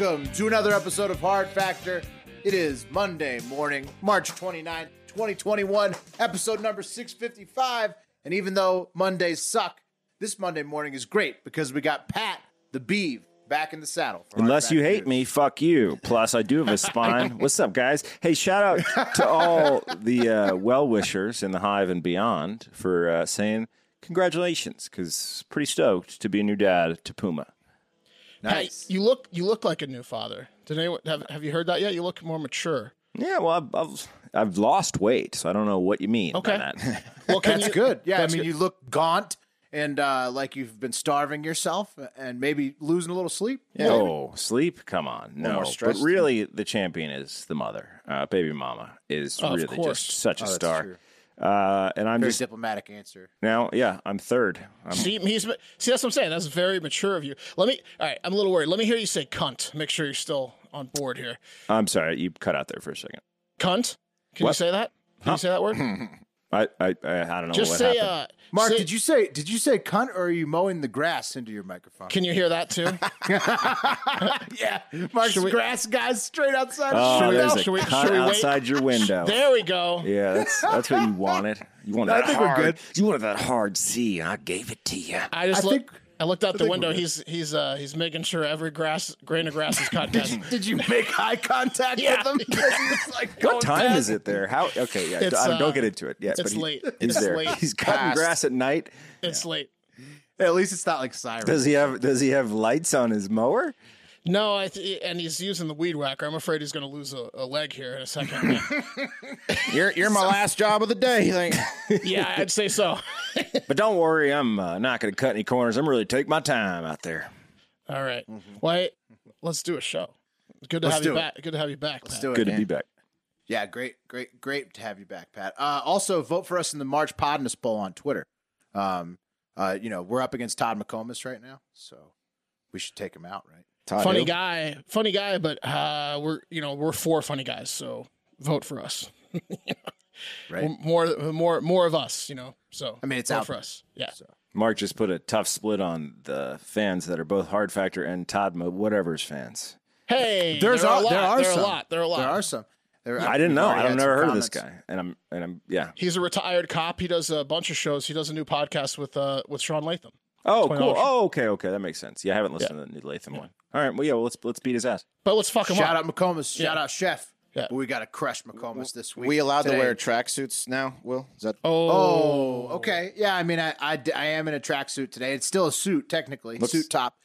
Welcome to another episode of Hard Factor. It is Monday morning, March 29th, 2021, episode number 655. And even though Mondays suck, this Monday morning is great because we got Pat the Beave back in the saddle. Unless you hate News. me, fuck you. Plus, I do have a spine. What's up, guys? Hey, shout out to all the uh, well wishers in the hive and beyond for uh, saying congratulations, because pretty stoked to be a new dad to Puma. Nice. Hey, you look you look like a new father. Did anyone have have you heard that yet? You look more mature. Yeah, well, I've, I've, I've lost weight, so I don't know what you mean Okay. by that. Well, can That's you- good. Yeah, that's I mean, good. you look gaunt and uh, like you've been starving yourself and maybe losing a little sleep. Oh, sleep? Come on. No. But really, the champion is the mother. Uh, baby mama is Oh, really just such a that's star. True. Uh, and I'm Very just diplomatic answer. now, yeah, I'm third. I'm See, he's see that's what I'm saying. That's very mature of you. Let me. All right, I'm a little worried. Let me hear you say cunt. Make sure you're still on board here. I'm sorry, you cut out there for a second. Cunt. Can you say that? Can you say that word? I I, I, I don't know Just what say. happened. Uh, Mark, say- did you say did you say cunt or are you mowing the grass into your microphone? Can you hear that too? yeah, Mark's Should we- grass guys straight outside. Oh, the there's window. a should we- cut should we wait? outside your window. there we go. Yeah, that's that's what you wanted. You wanted I that think we're hard. good. You wanted that hard C, and I gave it to you. I just I look. think- I looked out the window. He's he's uh he's making sure every grass grain of grass is cut. guys. Did you make eye contact Yeah. with him? Because he like What time past- is it there? How? Okay, yeah. It's, I don't, don't uh, get into it yet. it's but he- late. He's It's there. late. He's cutting Past. grass at night. It's late. At least it's not like siren. Does he have Does he have lights on his mower? No, I th- and he's using the weed whacker. I'm afraid he's going to lose a, a leg here in a second. You're you're my last job of the day. Like, yeah, I'd say so. But don't worry, I'm uh, not going to cut any corners. I'm really take my time out there. All right. Well, hey, let's do a show. Good to Let's have you it. back. Good to have you back. Let's Pat. do it. Good to be back. Yeah, great, great, great to have you back, Pat. Uh, also, vote for us in the March Podness poll on Twitter. Um, uh, you know, we're up against Todd McComas right now, so we should take him out, right? Todd Funny Hill. guy, funny guy, but uh, we're you know we're four funny guys, so vote for us. Right. More, more, more of us. You know. So I mean, it's vote out for us. Yeah. Mark just put a tough split on the fans that are both Hard Factor and Todd Mo whatever's fans. Hey, There's there are a- a lot. there are there are some. a lot. There are a lot. There are some. There, I didn't know. I've had never some heard of this guy, and I'm and I'm yeah. He's a retired cop. He does a bunch of shows. He does a new podcast with uh with Sean Latham. Oh, $20. cool. Oh, okay, okay, that makes sense. Yeah, I haven't listened to the new Latham one. All right, well, yeah, well, let's let's beat his ass. But let's fuck him Shout up. out McComas. Shout out Chef. Yeah. But we got to crush McComas this week. we allowed today. to wear tracksuits now. Will is that? Oh, Oh, okay. Yeah, I mean, I, I, I am in a tracksuit today. It's still a suit, technically. Looks- suit top.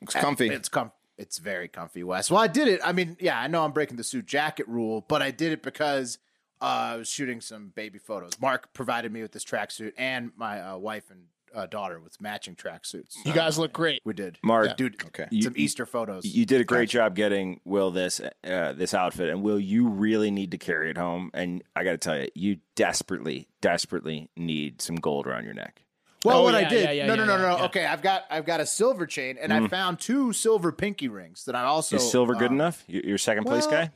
Looks comfy. It's com- It's very comfy, Wes. Well, I did it. I mean, yeah, I know I'm breaking the suit jacket rule, but I did it because uh, I was shooting some baby photos. Mark provided me with this tracksuit, and my uh, wife and uh, daughter with matching tracksuits. you guys look great. We did, Mark, dude. Okay. You- some Easter photos. You did a great job getting Will this uh, this outfit, and Will, you really need to carry it home. And I got to tell you, you desperately, desperately need some gold around your neck. Well, Oh, what I did? yeah, yeah, no, no, yeah, no, yeah, no. yeah. Okay, I've got I've got a silver chain, and I found two silver pinky rings that I also Is silver good uh, enough? You- You're second place well, guy.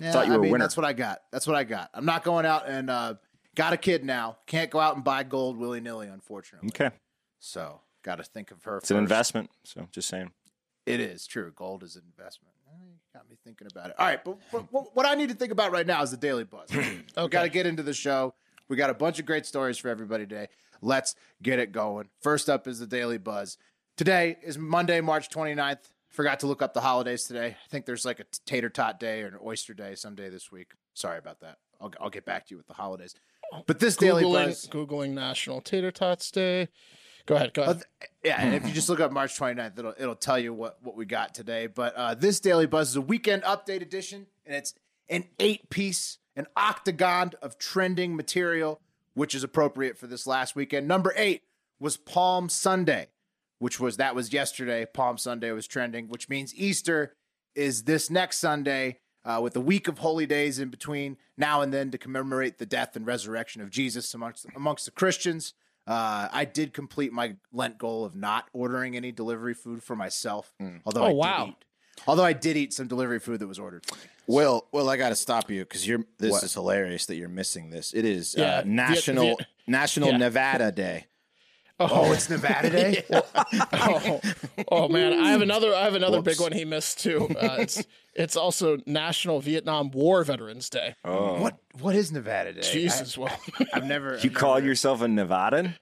Yeah, Thought you were a mean, winner. That's what I got. That's what I got. I'm not going out and uh, got a kid now. Can't go out and buy gold willy nilly, unfortunately. Okay, So got to think of her. it's an investment. So just saying. It is true. Gold is an investment. Eh, got me thinking about it. All right, but, but what- I need to think about right now is the daily buzz. We got to get into the show. We got a bunch of great stories for everybody today. Let's get it going. First up is the daily buzz. Today is Monday, March 29th. Forgot to look up the holidays today. I think there's like a tater tot day or an oyster day someday this week. Sorry about that. I'll, I'll get back to you with the holidays. But this daily Googling, buzz. Googling National Tater Tots Day. Go ahead. Go ahead. Yeah, and if you just look up March 29th, it'll it'll tell you what what we got today. But uh, this Daily Buzz is a weekend update edition, and it's an eight piece, an octagon of trending material, which is appropriate for this last weekend. Number eight was Palm Sunday, which was that was yesterday. Palm Sunday was trending, which means Easter is this next Sunday. Uh, with a week of holy days in between now and then to commemorate the death and resurrection of Jesus amongst amongst the Christians. Uh, I did complete my Lent goal of not ordering any delivery food for myself. Although Oh, I did wow. eat, although I did eat some delivery food that was ordered for me. Will, Will, I got to stop you because you're. This What? is hilarious that you're missing this. It is Yeah, uh, Viet- National Viet- National yeah. Nevada Day. Oh, it's Nevada Day. oh, oh man, I have another. I have another big one he missed too. Uh, it's it's also National Vietnam War Veterans Day. Oh. What what is Nevada Day? Jesus, well, I, have never. You I've call never- yourself a Nevadan?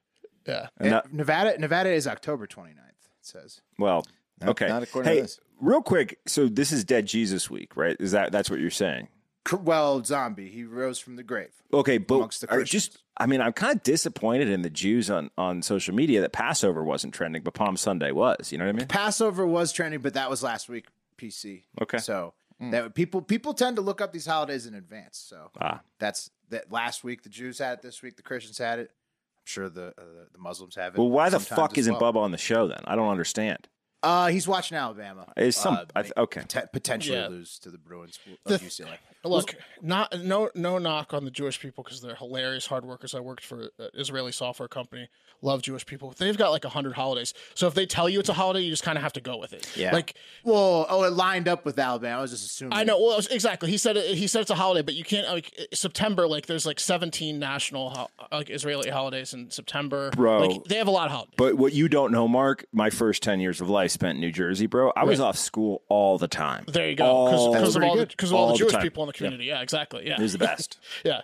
yeah. And Eh, Nevada? Nevada is October 29th. It says. well, okay. not according to hey, this. real quick. So this is Dead Jesus Week, right? Is that that's what you're saying? Well, zombie. He rose from the grave. Okay, but Amongst the Christians. just I mean, I'm kind of disappointed in the Jews on on social media that Passover wasn't trending, but Palm Sunday was. You know what I mean? Passover was trending, but that was last week. PC. Okay. So that people people tend to look up these holidays in advance. So Ah. that's that. Last week the Jews had it. This week the Christians had it. I'm sure the uh, the Muslims have it. Well, why the fuck isn't well. Bubba on the show then? I don't understand. Uh, he's watching Alabama. Is some Uh, I th- okay? pote- potentially Yeah. lose to the Bruins The- of UCLA. Look, not no no knock on the Jewish people because they're hilarious hard workers. I worked for an Israeli software company. Love Jewish people. They've got like hundred holidays. So if they tell you it's a holiday, you just kind of have to go with it. Yeah. Like Well, oh, it lined up with Alabama. I was just assuming. I know. Well, exactly. He said he said it's a holiday, but you can't like September. Like there's like 17 national ho- like Israeli holidays in September. Bro. like they have a lot of holidays. But what you don't know, Mark, my first ten years of life spent in New Jersey, bro. I was off school all the time. There you go. Because of all the of all, All the the Jewish time. people in the community. Yeah, exactly. Yeah, It was the best. yeah.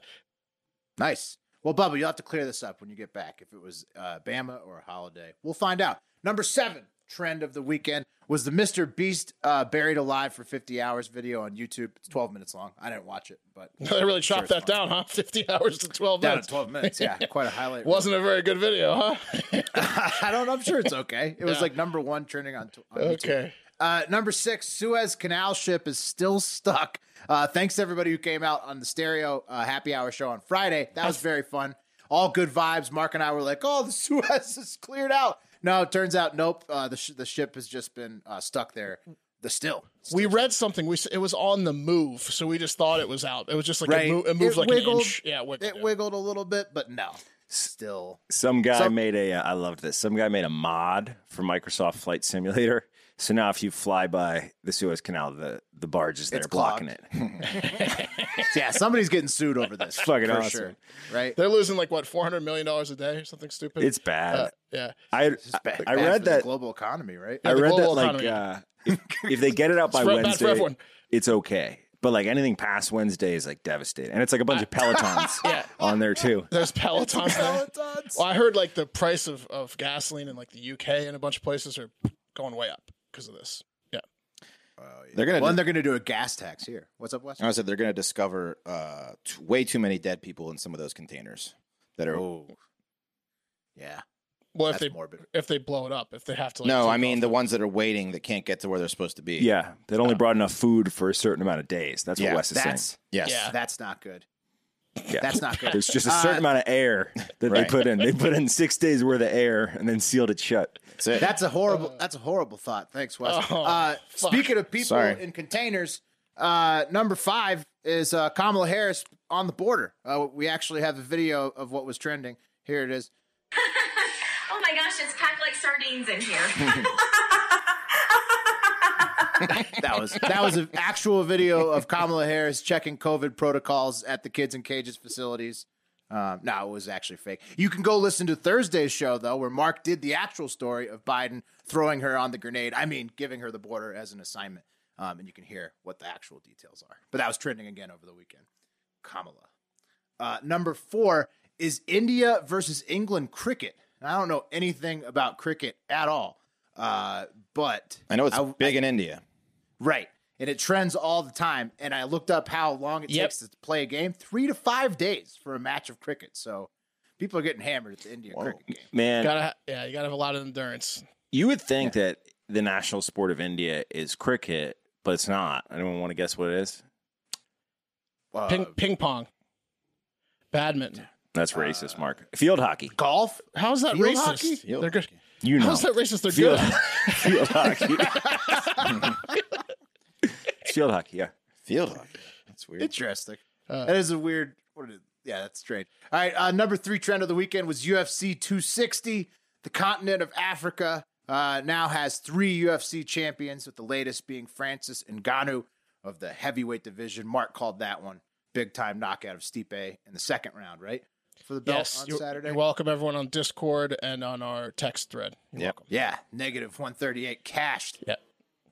Nice. Well, Bubba, you'll have to clear this up when you get back. If it was uh, Bama or a holiday, we'll find out. Number seven trend of the weekend was the Mr. Beast uh, buried alive for 50 hours video on YouTube. It's 12 minutes long. I didn't watch it, but They really chopped that down, huh? 50 hours to 12 down to minutes. 12 minutes. Yeah, quite a highlight. Wasn't a very good video, huh? I don't. I'm sure it's okay. It was like number one trending on. on okay. Uh, number six, Suez Canal ship is still stuck. Uh, thanks to everybody who came out on the stereo uh, happy hour show on Friday. That was very fun. All good vibes. Mark and I were like, "Oh, the Suez is cleared out." No, it turns out, nope. Uh, the sh- the ship has just been uh, stuck there. The still. We read something. We it was on the move, so we just thought it was out. It was just like Right. it, mo- it moved It like wiggled. an inch. Yeah, wiggled, It yeah. wiggled a little bit, but no, still. Some guy Some- made a. Uh, I loved this. Some guy made a mod for Microsoft Flight Simulator. So now, if you fly by the Suez Canal, the the barge is there It's blocking clogged. it. Yeah, somebody's getting sued over this. Fucking for awesome. sure. Right? They're losing like what 400 million dollars a day or something stupid. It's bad. Uh, yeah. I It's bad- I bad read for the that. global economy, right? I the read that global like economy. uh, if, if they get it out by It's bad for Wednesday, everyone. it's okay. But like anything past Wednesday is like devastating, and it's like a bunch of pelotons Yeah. on there too. There's Pelotons. Pelotons. Well, I heard like the price of, of gasoline in like the UK and a bunch of places are going way up because of this. Yeah. They're gonna. Well, and they're going to do a gas tax here. What's up, Wes? I said they're gonna discover uh, t- way too many dead people in some of those containers that are. Oh, yeah. Well, if That's they morbid. if they blow it up, if they have to. Like, no, I mean off the ones that are waiting that can't get to where they're supposed to be. Yeah, that only brought enough food for a certain amount of days. That's what Yeah, Wes is saying. Yes. Yeah. that's not good. Yeah. That's not good. There's just a certain Uh, amount of air that they put in. They put in six days worth of air and then sealed it shut. That's it. That's a horrible. That's a horrible thought. Thanks, Wes. Oh, uh, speaking of people Sorry. in containers, uh, number five is uh, Kamala Harris on the border. Uh, we actually have a video of what was trending. Here it is. Oh my gosh, it's packed like sardines in here. That was that was an actual video of Kamala Harris checking COVID protocols at the Kids in Cages facilities. Um, no, it was actually fake. You can go listen to Thursday's show though, where Mark did the actual story of Biden throwing her on the grenade. I mean, giving her the border as an assignment, um, and you can hear what the actual details are. But that was trending again over the weekend. Kamala. Uh, number four is India versus England cricket. I don't know anything about cricket at all, uh, but I know it's I- big in India. Right. And it trends all the time. And I looked up how long it Yep. takes to play a game three to five days for a match of cricket. So people are getting hammered at the India cricket game. Man, Gotta, ha- yeah, you gotta have a lot of endurance. you would think that the national sport of India is cricket, but it's not. Anyone want to guess what it is? Uh, Ping, ping pong, badminton. That's racist, Mark. Field hockey. golf. How's that Field racist? hockey? Field They're good. You know. How's that racist? They're Field, good. field hockey. It's field hockey, yeah. Field hockey. That's weird. Interesting. Uh, that is a weird. What is, yeah, that's strange. All right, uh, number three trend of the weekend was UFC 260. The continent of Africa uh, now has three UFC champions, with the latest being Francis Ngannou of the heavyweight division. Mark called that one big time knockout of Stipe in the second round, right? For the belt yes, on you're, Saturday. you're welcome everyone on Discord and on our text thread. You're Yep. welcome. yeah, negative 138 cashed.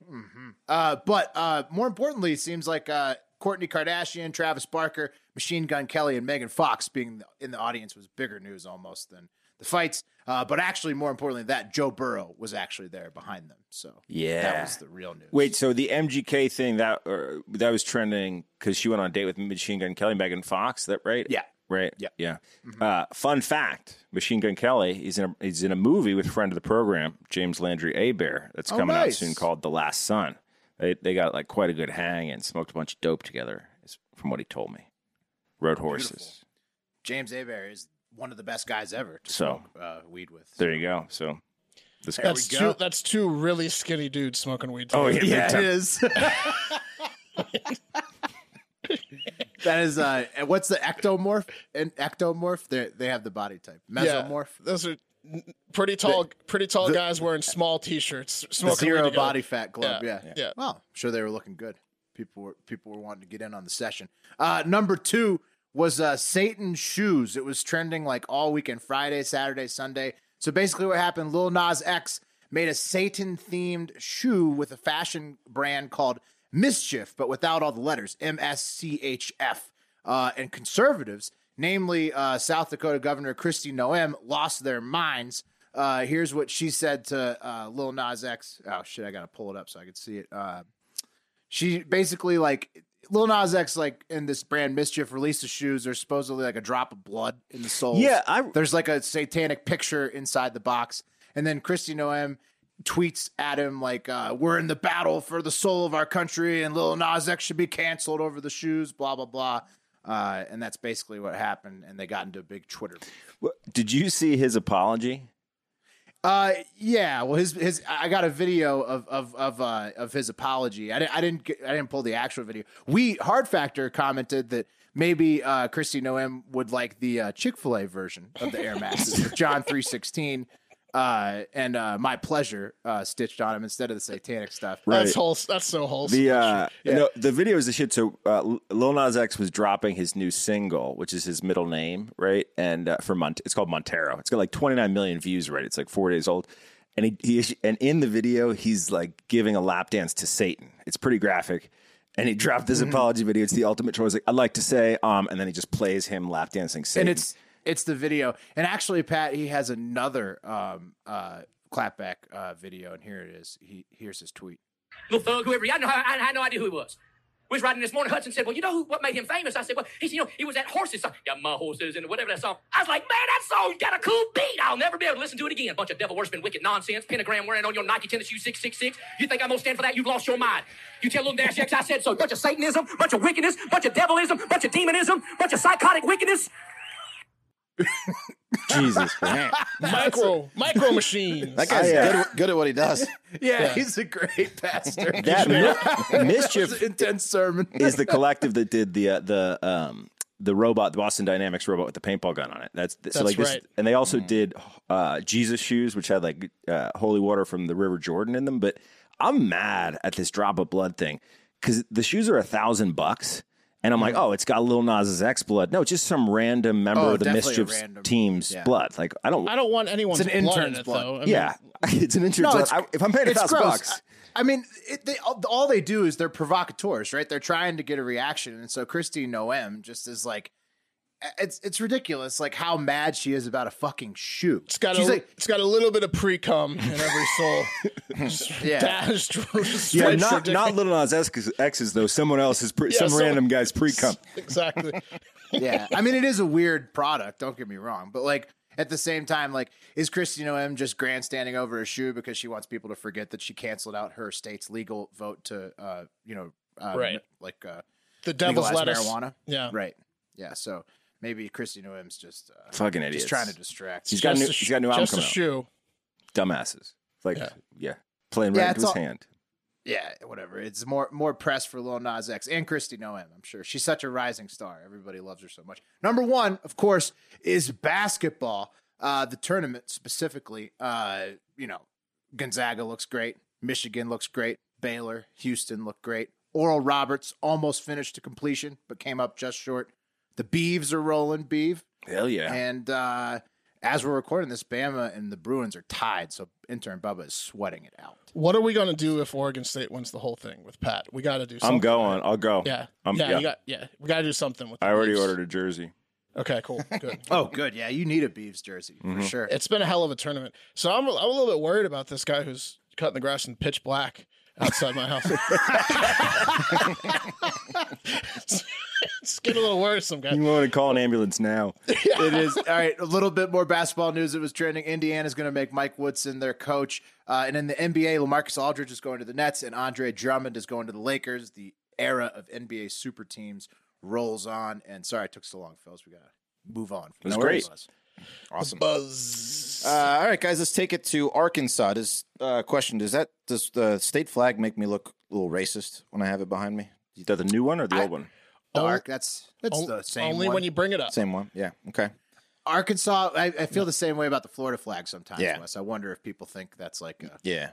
Yeah. Uh, but uh, more importantly, it seems like uh, Kourtney Kardashian, Travis Barker, Machine Gun Kelly, and Megan Fox being in the audience was bigger news almost than the fights. Uh, but actually, more importantly, that Joe Burrow was actually there behind them. So yeah, that was the real news. Wait, so the MGK thing that uh, that was trending because she went on a date with Machine Gun Kelly, and Megan Fox. That right? Yeah. Right. Yeah. Yeah. Uh, fun fact: Machine Gun Kelly. He's in a he's in a movie with friend of the program, James Landry Hébert. That's Oh, coming nice. out soon called The Last Son. They they got like quite a good hang and smoked a bunch of dope together, from what he told me. Rode horses. James Hébert is one of the best guys ever to So- smoke uh, weed with. There you go. So this. That's two. That's two really skinny dudes smoking weed. Oh, together. yeah. yeah, it is. that is uh, what's the ectomorph? And ectomorph, they they have the body type. Mesomorph. Those are pretty tall, pretty tall guys wearing small t-shirts, smoking zero body fat club. Yeah, Yeah, yeah. Well, I'm sure they were looking good. People were people were wanting to get in on the session. Uh, number two was uh, Satan shoes. It was trending like all weekend, Friday, Saturday, Sunday. So basically, what happened? Lil Nas X made a Satan themed shoe with a fashion brand called Mischief, but without all the letters M S C H F. Uh, and conservatives, namely uh, South Dakota Governor Kristi Noem, lost their minds. Uh, here's what she said to uh, Lil Nas X. Oh shit, I gotta pull it up so I can see it. Uh, she basically like Lil Nas X like in this brand Mischief released the shoes. There's supposedly like a drop of blood in the soles. Yeah, I- there's like a satanic picture inside the box, and then Kristi Noem tweets at him like, uh, "We're in the battle for the soul of our country, and Lil Nas X should be canceled over the shoes." Blah blah blah. Uh, and that's basically what happened, and they got into a big Twitter. beef. Did you see his apology? Uh, yeah. Well, his his I got a video of of of uh of his apology. I didn't I didn't get, I didn't pull the actual video. We Hard Factor commented that maybe uh Kristi Noem would like the uh, Chick Fil A version of the Air Maxes with John three sixteen. Uh, and uh, my pleasure uh, stitched on him instead of the satanic stuff. That's whole. That's so wholesome. The uh, no, the video is the shit. So uh, Lil Nas X was dropping his new single, which is his middle name, right? And uh, for Mont, it's called Montero. It's got like 29 million views, right? It's like four days old. And he, he and in the video, he's like giving a lap dance to Satan. It's pretty graphic. And he dropped this Mm-hmm. apology video. It's the ultimate choice. Like, I'd like to say, um, and then he just plays him lap dancing Satan. and it's it's the video. And actually, Pat, he has another um, uh, clapback uh, video, and here it is. He here's his tweet. little thug, whoever I, know, I, I had no idea who he was. We was riding this morning. Hudson said, "Well, you know who, what made him famous?" I said, "Well, he said, you know, he was that horses song. Got my horses and whatever that song." I was like, "Man, that song got a cool beat. I'll never be able to listen to it again." Bunch of devil worshiping, wicked nonsense. Pentagram wearing on your Nike tennis shoe six six six. You think I'm gonna stand for that? You've lost your mind. You tell little Dash X I said so. Bunch of Satanism, bunch of wickedness, bunch of devilism, bunch of demonism, bunch of psychotic wickedness. Jesus. man. micro micro machines. That guy's I, uh, good, good at what he does. Yeah, he's a great pastor. That mi- It mischief was an intense sermon. is the collective that did the uh, the um the robot, the Boston Dynamics robot with the paintball gun on it. That's, so That's like this, right. and they also did uh, Jesus shoes, which had like uh, holy water from the River Jordan in them. But I'm mad at this drop of blood thing because the shoes are a thousand bucks. And I'm like, mm-hmm. oh, it's got Lil Nas X blood. No, just some random member Oh, of the definitely a Mischief random- team's yeah. blood. Like, I don't. I don't want anyone's It's an blood in intern's it, blood. though. I mean, yeah, it's an intern's blood. it's- I- if I'm paying a it's thousand gross. bucks, I mean, it, they, all, all they do is they're provocateurs, right? They're trying to get a reaction, and so Kristi Noem just is like, it's it's ridiculous, like how mad she is about a fucking shoe. It's got She's a, like, it's got a little bit of pre cum in every soul. Yeah. dashed- Yeah, not not Little Nas X's, X's though. Someone else's, pre, Yeah, some someone- random guy's pre cum. exactly. yeah. I mean, it is a weird product. Don't get me wrong, but like at the same time, like is Kristi Noem just grandstanding over a shoe because she wants people to forget that she canceled out her state's legal vote to, uh, you know, uh, Right. like uh, The devil's legalize lettuce. marijuana. Yeah. Right. Yeah. So maybe Kristi Noem's just uh, Fucking idiots. just trying to distract. He's got a new. Just He's got a new album just a coming out. shoe. Dumbasses. Like yeah, Yeah. playing Yeah, right it's into his all- hand. yeah, whatever. It's more more press for Lil Nas X and Kristi Noem. I'm sure she's such a rising star. Everybody loves her so much. Number one, of course, is basketball. Uh, the tournament specifically. Uh, you know, Gonzaga looks great. Michigan looks great. Baylor, Houston look great. Oral Roberts almost finished to completion, but came up just short. The Beeves are rolling, Beave. Hell yeah. And uh, as we're recording this, Bama and the Bruins are tied, so intern Bubba is sweating it out. What are we going to do if Oregon State wins the whole thing with Pat? We got to do something. I'm going. I'll go. Yeah. I'm, yeah, yeah. You got, yeah. We got to do something with the I already Leafs. ordered a jersey. Okay, cool. Good. Oh, good. Yeah, you need a Beeves jersey Mm-hmm. for sure. it's been a hell of a tournament. So I'm, I'm a little bit worried about this guy who's cutting the grass in pitch black outside my house. it's, it's getting a little worrisome, guy. You want to call an ambulance now? it is all right. A little bit more basketball news. It was trending. Indiana's going to make Mike Woodson their coach, uh, and in the NBA, Lamarcus Aldridge is going to the Nets, and Andre Drummond is going to the Lakers. The era of NBA super teams rolls on. And sorry, it took so long, fellas. We got to move on. was No great. worries. Awesome. Buzz. Uh, all right, guys, let's take it to Arkansas. Does uh, question? Does that does the state flag make me look a little racist when I have it behind me? Is that the new one or the old one? Dark. That's that's On- the same. only one. when you bring it up. Same one. Yeah. Okay. Arkansas. I, I feel the same way about the Florida flag sometimes. Yeah. Wes. I wonder if people think that's like. A, Yeah.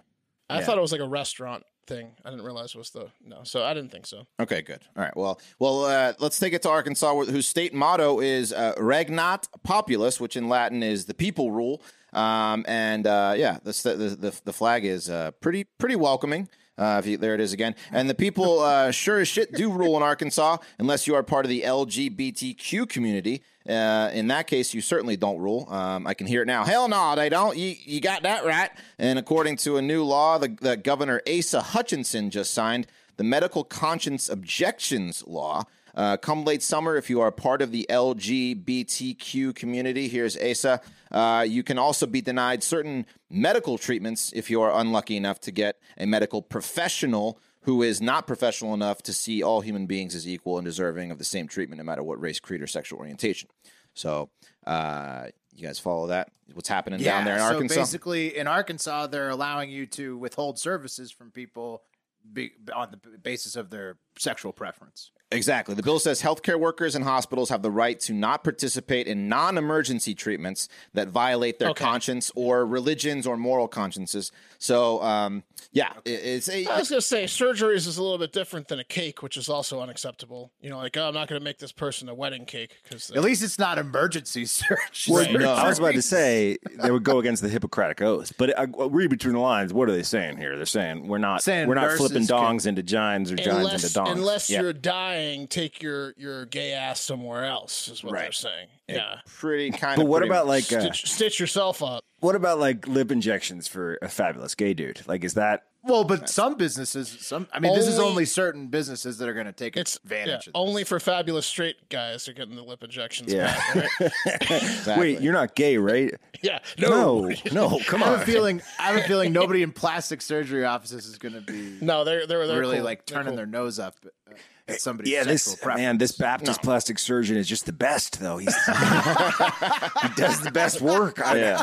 I Yeah. thought it was like a restaurant thing. I didn't realize it was the no. So I didn't think so. Okay, good. All right. Well, well, uh, let's take it to Arkansas, whose state motto is uh, "Regnat Populus," which in Latin is "the people rule." Um, and uh, yeah, the, the the the flag is uh, pretty pretty welcoming. Uh, you, there it is again, and the people uh, sure as shit do rule in Arkansas, unless you are part of the LGBTQ community. Uh, in that case, you certainly don't rule. Um, I can hear it now. Hell no, they don't. You, you got that right. And according to a new law that Governor Asa Hutchinson just signed, the Medical Conscience Objections Law. Uh, come late summer, if you are part of the LGBTQ community, here's Asa. Uh, you can also be denied certain medical treatments if you are unlucky enough to get a medical professional who is not professional enough to see all human beings as equal and deserving of the same treatment, no matter what race, creed, or sexual orientation. So, uh, you guys follow that? What's happening down there in so Arkansas? basically, in Arkansas, they're allowing you to withhold services from people be, on the basis of their sexual preference. Exactly. The bill says healthcare workers and hospitals have the right to not participate in non emergency treatments that violate their Okay. conscience or religions or moral consciences. So, um, yeah, it- it's a. I was gonna say surgeries is a little bit different than a cake, which is also unacceptable. You know, like oh, I'm not gonna make this person a wedding cake because At least it's not emergency surgery. Well, no. I was about to say they would go against the Hippocratic oath, but I, I read between the lines. What are they saying here? They're saying we're not Saying we're not nurses flipping can- dongs into gines or gines unless into dongs. unless Yeah. you're dying, take your your gay ass somewhere else. Is what they're Right. saying. Yeah, pretty kind but of. what about like uh, stitch, stitch yourself up. what about like lip injections for a fabulous gay dude? Like, is that Well, but some businesses, some I mean, this is Only- only certain businesses that are going to take It's yeah, advantage. of this. only for fabulous straight guys are getting the lip injections. Yeah. back, right? Exactly. wait? You're not gay, right? yeah, no, No, no, come I have a on. feeling. I have a feeling nobody in plastic surgery offices is going to be no, they're they're, they're really cool. like They're turning cool. their nose up uh, at somebody's Yeah, this preference. man, this Baptist plastic surgeon is just the best, though. He's he does the best work. I, Yeah.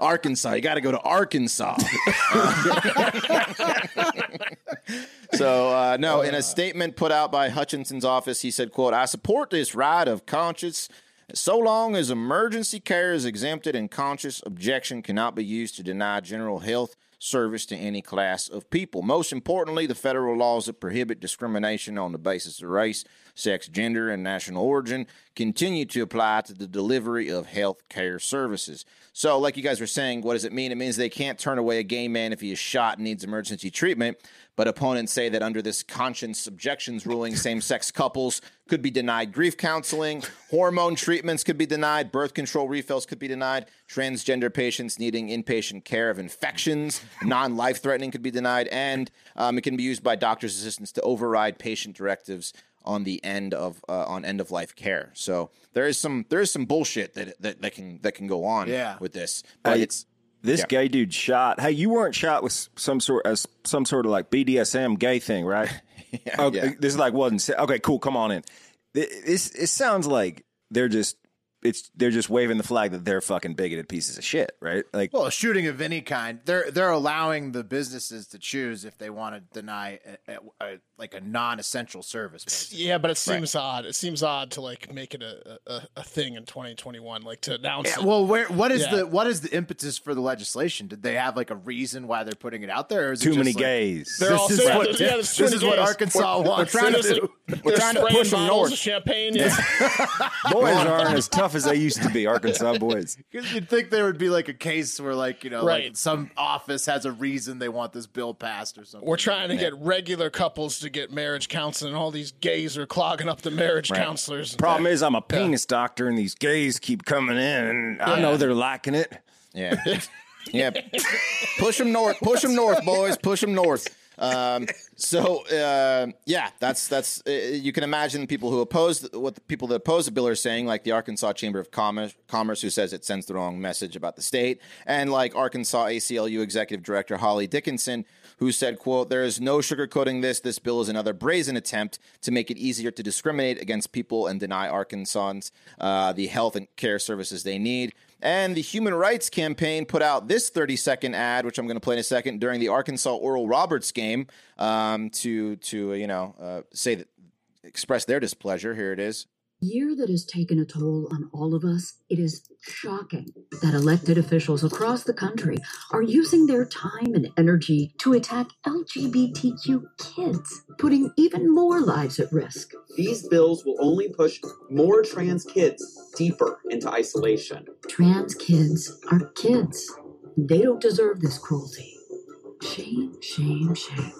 Arkansas. You got to go to Arkansas. so uh, no, in a statement put out by Hutchinson's office, he said, "quote I support this right of conscience." So long as emergency care is exempted and conscious objection cannot be used to deny general health service to any class of people. Most importantly, the federal laws that prohibit discrimination on the basis of race, sex, gender, and national origin continue to apply to the delivery of health care services. So, like you guys were saying, what does it mean? It means they can't turn away a gay man if he is shot and needs emergency treatment, But opponents say that under this conscience objections ruling, same sex couples could be denied grief counseling, hormone treatments could be denied, birth control refills could be denied, transgender patients needing inpatient care of infections, non life threatening could be denied, and um, it can be used by doctors' assistants to override patient directives on the end of uh, on end of life care. So there is some there is some bullshit that that, that can that can go on Yeah. with this, but Hey, it's This Yeah. gay dude shot. Hey, you weren't shot with some sort as some sort of like BDSM gay thing, right? okay, yeah. This is like wasn't okay. Cool, come on in. This it sounds like they're just it's they're just waving the flag that they're fucking bigoted pieces of shit, right? Like Well, a shooting of any kind, they're they're allowing the businesses to choose if they want to deny a, a, a, like a non-essential service. basically. Yeah, but it seems odd. It seems odd to like make it a, a, a thing in 2021, like to announce. Yeah, it. well, where what is Yeah. the what is the impetus for the legislation? Did they have like a reason why they're putting it out there? Or is too just many like- gays. They're This all is saying- what- yeah, there's this many is what gays. Arkansas wants We're to just- do. They're trying to push them north. of champagne. Yeah. boys aren't as tough as they used to be. Arkansas boys. Because you'd think there would be like a case where, like you know, like Right. some office has a reason they want this bill passed or something. We're trying to get regular couples to get marriage counseling. and All these gays are clogging up the marriage counselors. Problem is, I'm a penis doctor, and these gays keep coming in. And I know they're liking it. Yeah. yeah. Push them north. Push them north, boys. Push them north. Um, so uh, yeah, that's that's uh, you can imagine the people who oppose what the people that oppose the bill are saying, like the Arkansas Chamber of Commerce, Commerce, who says it sends the wrong message about the state, and like Arkansas ACLU Executive Director Holly Dickson, who said, "quote There is no sugarcoating this. This bill is another brazen attempt to make it easier to discriminate against people and deny Arkansans uh, the health and care services they need." And the Human Rights Campaign put out this 30 second ad, which I'm going to play in a second, during the Arkansas Oral Roberts game um, to, to you know, uh, say that, express their displeasure. Here it is. Year that has taken a toll on all of us, it is shocking that elected officials across the country are using their time and energy to attack LGBTQ kids, putting even more lives at risk. These bills will only push more trans kids deeper into isolation. Trans kids are kids. They don't deserve this cruelty. Shame, shame, shame.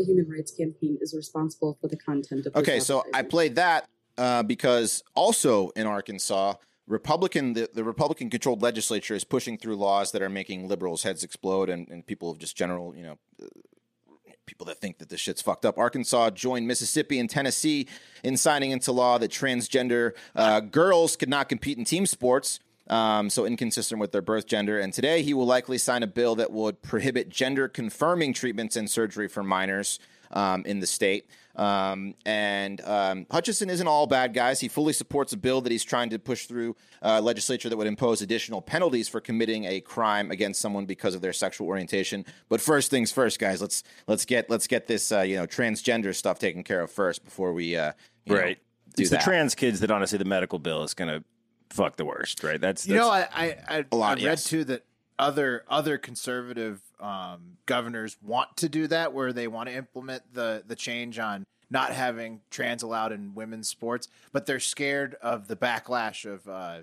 The Human Rights Campaign is responsible for the content of. Okay, so I played that uh, because also in Arkansas, Republican the, the Republican controlled legislature is pushing through laws that are making liberals' heads explode and, and people of just general, you know, uh, people that think that this shit's fucked up. Arkansas joined Mississippi and Tennessee in signing into law that transgender uh, girls could not compete in team sports. Um, so inconsistent with their birth gender. And today he will likely sign a bill that would prohibit gender confirming treatments and surgery for minors um, in the state. Um, and um, Hutchinson isn't all bad guys. He fully supports a bill that he's trying to push through uh, legislature that would impose additional penalties for committing a crime against someone because of their sexual orientation. But first things first, guys. Let's let's get let's get this uh, you know transgender stuff taken care of first before we uh, you know, Right. do it's that. the trans kids that honestly the medical bill is going to fuck the worst, right? That's, You know, that's- I I, I, A lot, I read yes. too that other other conservative um, governors want to do that, where they want to implement the the change on not having trans allowed in women's sports, but they're scared of the backlash of uh,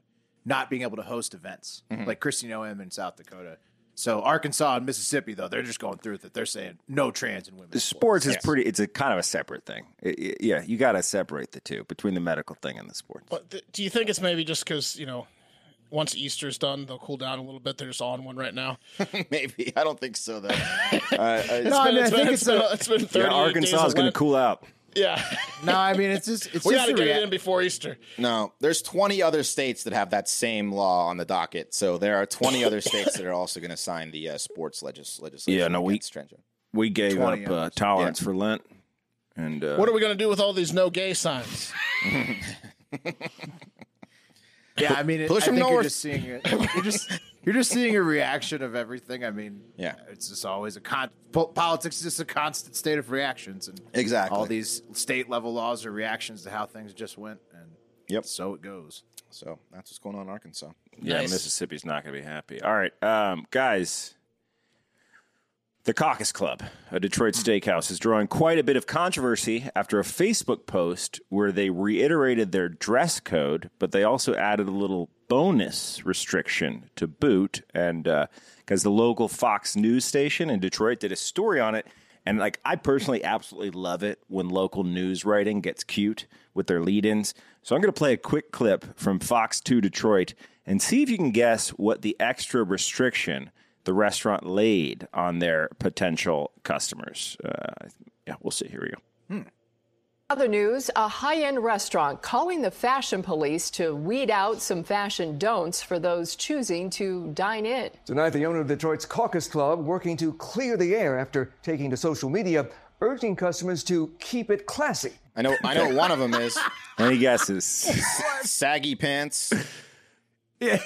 not being able to host events Mm-hmm. like Kristi Noem in South Dakota. So Arkansas and Mississippi, though, they're just going through with it. They're saying no trans in women's the sports is Yes. pretty. It's a kind of a separate thing. It- it- yeah, you got to separate the two between the medical thing and the sports. But th- do you think it's maybe just because you know, once Easter's done, they'll cool down a little bit? They're just on one right now. Maybe I don't think so though. uh, No, I It's mean, been- I it's think been- it's it's been- a- it's been 38 Yeah, days Arkansas of is going to cool out. Yeah, No, I mean it's just it's we just got to get rea- it in before Easter. No, there's 20 other states that have that same law on the docket. So there are 20 other states that are also going to sign the uh, sports legis- legislation. Yeah, no, we- against transgender. We gave up uh, others. tolerance for Lent, and uh, What are we going to do with all these no gay signs? Yeah, I mean, it, Push I them think you're north. just seeing it. You're just you're just seeing a reaction of everything. I mean, Yeah. it's just always a con. po- Politics is just a constant state of reactions, and Exactly. all these state level laws are reactions to how things just went, and Yep. so it goes. So that's what's going on in Arkansas. yeah, Nice. Mississippi's not going to be happy. All right, um, guys. The Caucus Club, a Detroit steakhouse, is drawing quite a bit of controversy after a Facebook post where they reiterated their dress code, but they also added a little bonus restriction to boot, and because the local Fox News station in Detroit did a story on it. And like I personally absolutely love it when local news writing gets cute with their lead-ins. So I'm going to play a quick clip from Fox 2 Detroit and see if you can guess what the extra restriction the restaurant laid on their potential customers. Uh, yeah, we'll see. Here we go. Other news a high end restaurant calling the fashion police to weed out some fashion don'ts for those choosing to dine in. Tonight, the owner of Detroit's Caucus Club working to clear the air after taking to social media, urging customers to keep it classy. I know. I know. One of them is Any guesses? saggy pants. Yeah,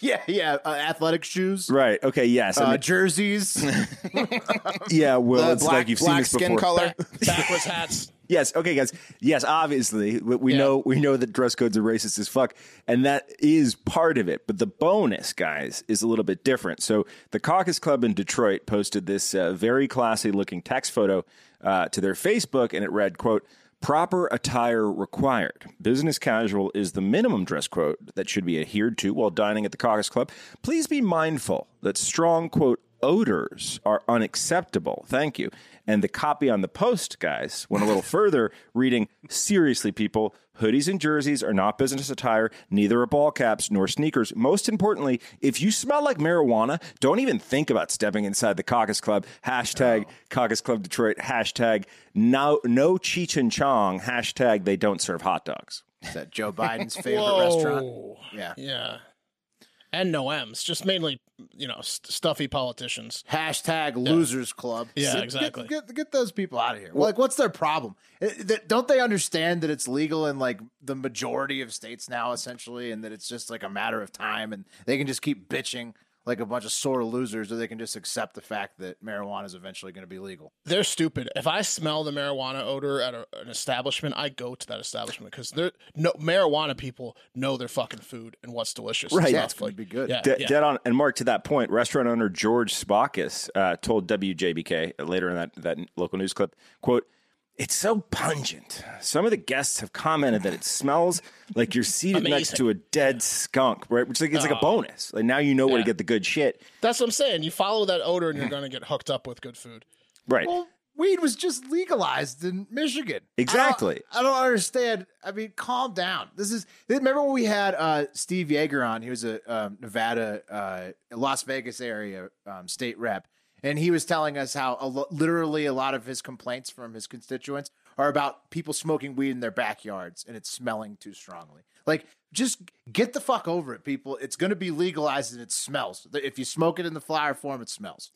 yeah, yeah. Uh, athletic shoes, right. Okay. Yes. I uh, mean, jerseys. yeah. Well, The it's black, like you've seen black this skin before. color. Backwards hats. Yes. Okay, guys. Yes, obviously, we, we Yeah. know we know that dress codes are racist as fuck, and that is part of it. But the bonus, guys, is a little bit different. So the Caucus Club in Detroit posted this uh, very classy looking text photo uh, to their Facebook, and it read, "quote Proper attire required. Business casual is the minimum dress code that should be adhered to while dining at the Caucus Club. Please be mindful that strong quote odors are unacceptable. Thank you. And the copy on the post, guys, went a little further, reading Seriously, people, hoodies and jerseys are not business attire, neither are ball caps nor sneakers. Most importantly, if you smell like marijuana, don't even think about stepping inside the Caucus Club. Hashtag Caucus Club Detroit. Hashtag no, no Cheech and Chong. Hashtag they don't serve hot dogs. Is that Joe Biden's favorite restaurant? Yeah. Yeah. And no M's, just mainly, you know, st- stuffy politicians. Hashtag losers club. Yeah, Get- exactly. Get, get, get those people out of here. like, what's their problem? Eh, th- Don't they understand that it's legal in like the majority of states now, essentially, and that it's just like a matter of time, and they can just keep bitching like a bunch of sore losers, or they can just accept the fact that marijuana is eventually going to be legal. They're stupid. If I smell the marijuana odor at a, an establishment, I go to that establishment because they're no marijuana people know their fucking food and what's delicious. Right. stuff. Yeah, it's gonna Like, be good. Yeah, De- yeah. Dead on. And Mark, to that point, restaurant owner George Sboukis uh, told WJBK later in that, that local news clip, quote, it's so pungent. Some of the guests have commented that it smells like you're seated next to a dead skunk, right? Which is like, it's like a bonus. Like now you know where to get the good shit. That's what I'm saying. You follow that odor and you're going to get hooked up with good food. Right. Well, weed was just legalized in Michigan. Exactly. I don't, I don't understand. I mean, calm down. This is remember when we had uh, Steve Yeager on? He was a um, Nevada, uh, Las Vegas area um, state rep, and he was telling us how a lo- literally a lot of his complaints from his constituents are about people smoking weed in their backyards and it's smelling too strongly. Like, just get the fuck over it, people. It's going to be legalized and it smells. If you smoke it in the flower form, it smells.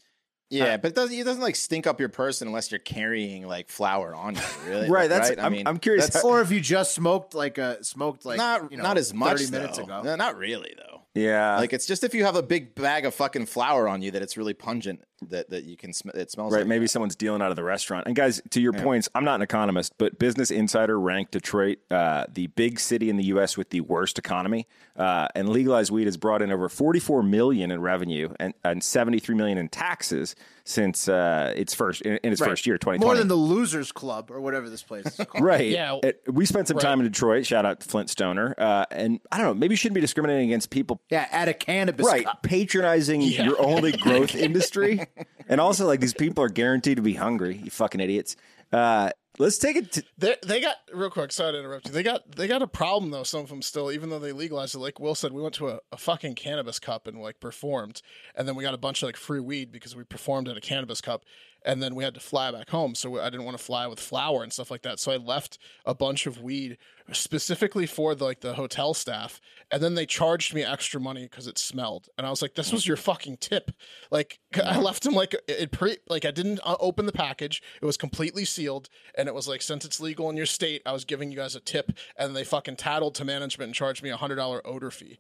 Yeah, uh, but it doesn't, it doesn't like stink up your person unless you're carrying like flour on you, really. Right, that's- right? I I'm- mean, I'm curious that's or if you just smoked like a smoked like not you know, not as much 30 minutes ago. No, not really though. Yeah. Like it's just if you have a big bag of fucking flour on you that it's really pungent that that you can sm- it smells Right, like maybe that. someone's dealing out of the restaurant. And guys, to your points, I'm not an economist, but Business Insider ranked Detroit uh, the big city in the U.S. with the worst economy. Uh, and legalized weed has brought in over 44 million in revenue and, and 73 million in taxes since uh, its first in, in its Right. first year, 2020. More than the Losers Club or whatever this place is called. Right. Yeah. It- we spent some Right. time in Detroit. Shout out to Flint Stoner. Uh, and I don't know, maybe you shouldn't be discriminating against people Yeah, at a cannabis right cup. patronizing your only growth industry and also like these people are guaranteed to be hungry you fucking idiots uh let's take it They they got real quick. Sorry to interrupt you. They got they got a problem though. Some of them still, even though they legalized it. Like Will said, we went to a, a fucking cannabis cup and like performed, and then we got a bunch of like free weed because we performed at a cannabis cup, and then we had to fly back home. So I didn't want to fly with flour and stuff like that. So I left a bunch of weed specifically for the, like the hotel staff, and then they charged me extra money because it smelled. And I was like, "This was your fucking tip." Like I left him like it pre like I didn't uh, open the package. It was completely sealed, and it was like since it's legal in your state, I was giving you guys a tip, and they fucking tattled to management and charged me a hundred dollar odor fee.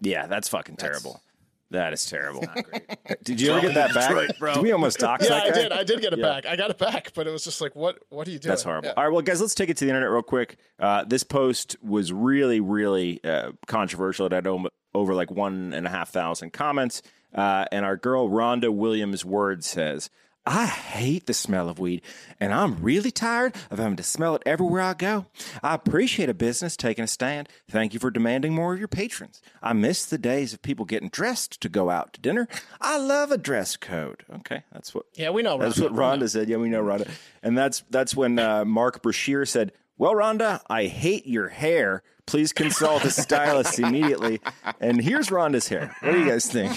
yeah that's fucking terrible that is terrible did you ever get that back Detroit, bro. did we almost dox Yeah, that I did. I did get it Yeah. back. I got it back, but it was just like, what? What are you doing? That's horrible. Yeah. All right, well, guys, let's take it to the internet real quick. Uh, this post was really, really uh, controversial. It had over like one and a half thousand comments. Uh, and our girl Rhonda Williams Word says, I hate the smell of weed, and I'm really tired of having to smell it everywhere I go. I appreciate a business taking a stand. Thank you for demanding more of your patrons. I miss the days of people getting dressed to go out to dinner. I love a dress code. Okay, that's what. Yeah, we know. That's Rhonda. what Rhonda said. Yeah, we know Rhonda, and that's that's when uh, Mark Brashear said, "Well, Rhonda, I hate your hair. Please consult a stylist immediately." And here's Rhonda's hair. What do you guys think?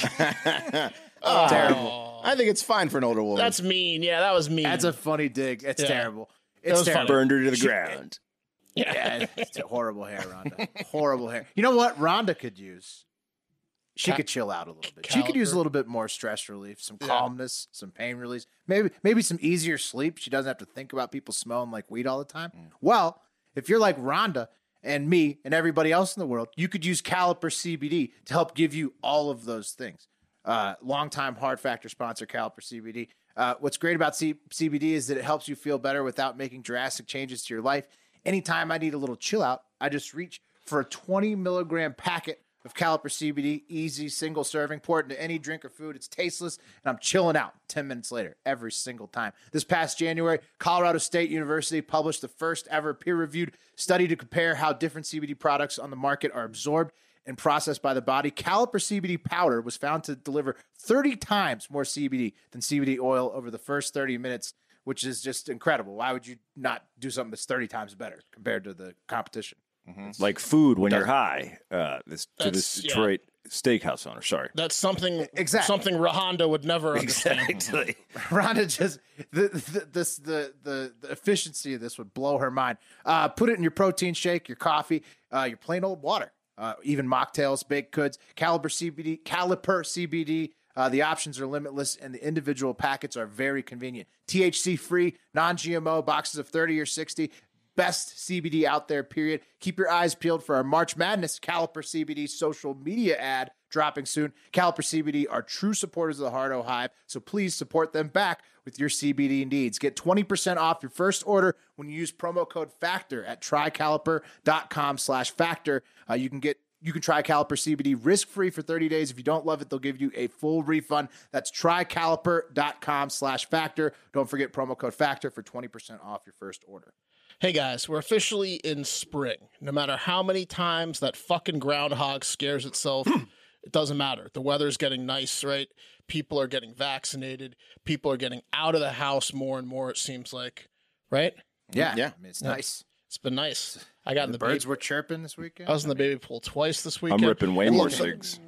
Oh, Terrible. I think it's fine for an older woman. That's mean. Yeah, that was mean. That's a funny dig. It's Yeah. terrible. That It's was terrible. Burned her to the ground. Yeah, it's horrible hair, Rhonda. horrible hair. You know what Rhonda could use? She Ca- could chill out a little bit. She could use a Caliper. little bit more stress relief, some Yeah. calmness, some pain release, maybe maybe some easier sleep. She doesn't have to think about people smelling like weed all the time. Mm. Well, if you're like Rhonda and me and everybody else in the world, you could use Caliper CBD to help give you all of those things. Uh, longtime hard factor sponsor, Caliper CBD. Uh, what's great about C- CBD is that it helps you feel better without making drastic changes to your life. Anytime I need a little chill out, I just reach for a 20 milligram packet of Caliper CBD, easy single serving. Pour it into any drink or food. It's tasteless, and I'm chilling out 10 minutes later every single time. This past January, Colorado State University published the first ever peer reviewed study to compare how different CBD products on the market are absorbed and processed by the body. Caliper CBD powder was found to deliver 30 times more CBD than CBD oil over the first 30 minutes, which is just incredible. Why would you not do something that's 30 times better compared to the competition? Like food when you're high. Uh, this to this That's- yeah. Detroit steakhouse owner. Sorry. That's something Exactly. something Rahonda would never understand. Exactly. Rhonda just the the, this the the the efficiency of this would blow her mind. Uh, put it in your protein shake, your coffee, uh, your plain old water, uh, even mocktails, baked goods. Caliber CBD, Caliper CBD. Uh, the options are limitless, and the individual packets are very convenient. THC free, non GMO, boxes of thirty or sixty. Best CBD out there, period. Keep your eyes peeled for our March Madness Caliper CBD social media ad dropping soon. Caliper CBD are true supporters of the Hardo Hive, so please support them back with your CBD needs. Get 20% off your first order when you use promo code FACTOR at trycaliper.com slash factor. Uh, you can get you can try Caliper CBD risk-free for 30 days. If you don't love it, they'll give you a full refund. That's trycaliper.com slash factor. Don't forget promo code FACTOR for 20% off your first order. Hey guys, we're officially in spring. No matter how many times that fucking groundhog scares itself, it doesn't matter. The weather's getting nice, right? People are getting vaccinated. People are getting out of the house more and more, it seems like. Right? Yeah, Yeah. I mean, it's Yeah. nice. It's been nice. I got in The the, birds baby, were chirping this weekend. I was in the baby pool twice this weekend. I'm ripping way And more look, cigs.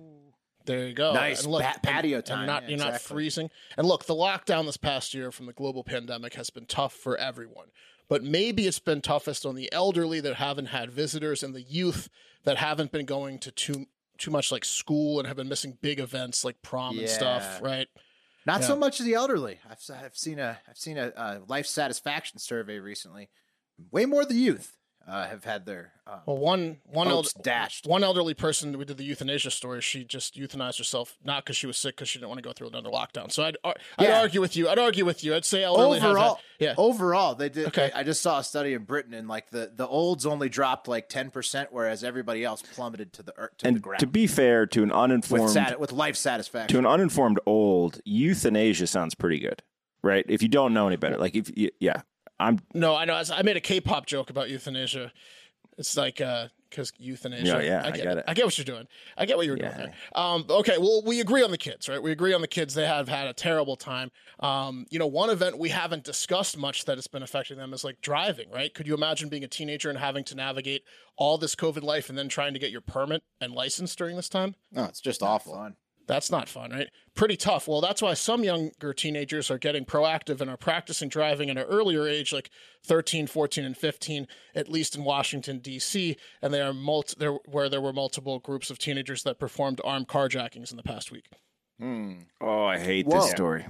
There you go. Nice And look, pa- patio and- time. And not, Yeah, you're not exactly. freezing. And look, the lockdown this past year from the global pandemic has been tough for everyone. But maybe it's been toughest on the elderly that haven't had visitors and the youth that haven't been going to too too much like school and have been missing big events like prom and stuff, right? Not Yeah. so much the elderly. I've, I've seen a I've seen a, uh life satisfaction survey recently. Way more the youth uh, have had their um, Well, one one elder, dashed. one elderly person we did the euthanasia story. She just euthanized herself not because she was sick, because she didn't want to go through another lockdown. So I'd I'd Yeah. argue with you. I'd argue with you. I'd say elderly have had- overall. yeah. overall, they did. Okay. I just saw a study in Britain, and like the the olds only dropped like ten percent, whereas everybody else plummeted to the earth, to the And ground to be fair to an with uninformed sat- with life satisfaction, to an uninformed old, euthanasia sounds pretty good, right? If you don't know any better, like if you, yeah, I'm No, I know. I made a K-pop joke about euthanasia. It's like because euthanasia. Yeah, yeah, I get, get it. I get what you're doing. I get what you're Yeah. doing. There. Um, okay, well, we agree on the kids, right? We agree on the kids. They have had a terrible time. Um, you know, one event we haven't discussed much that has been affecting them is like driving, right? Could you imagine being a teenager and having to navigate all this COVID life and then trying to get your permit and license during this time? No, it's just awful. Fun. That's not fun, right? Pretty tough. Well, that's why some younger teenagers are getting proactive and are practicing driving at an earlier age, like 13, 14, and 15, at least in Washington, D.C. And they are multi- there, where there were multiple groups of teenagers that performed armed carjackings in the past week. oh, I hate Whoa. this story.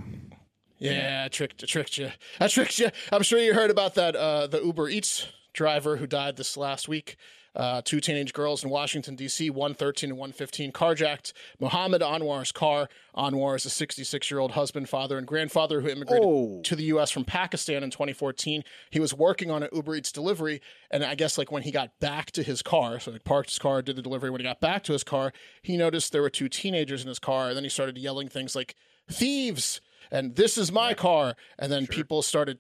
Yeah, I tricked, I tricked you. I tricked you. I'm sure you heard about that. Uh, the Uber Eats driver who died this last week. Uh, two teenage girls in Washington, D.C., 113 and 115, carjacked Mohammed Anwar's car. Anwar is a 66 year old husband, father, and grandfather who immigrated Oh. to the U.S. from Pakistan in 2014. He was working on an Uber Eats delivery. And I guess, like, when he got back to his car, so he parked his car, did the delivery. When he got back to his car, he noticed there were two teenagers in his car. And then he started yelling things like, thieves and this is my car. And then people started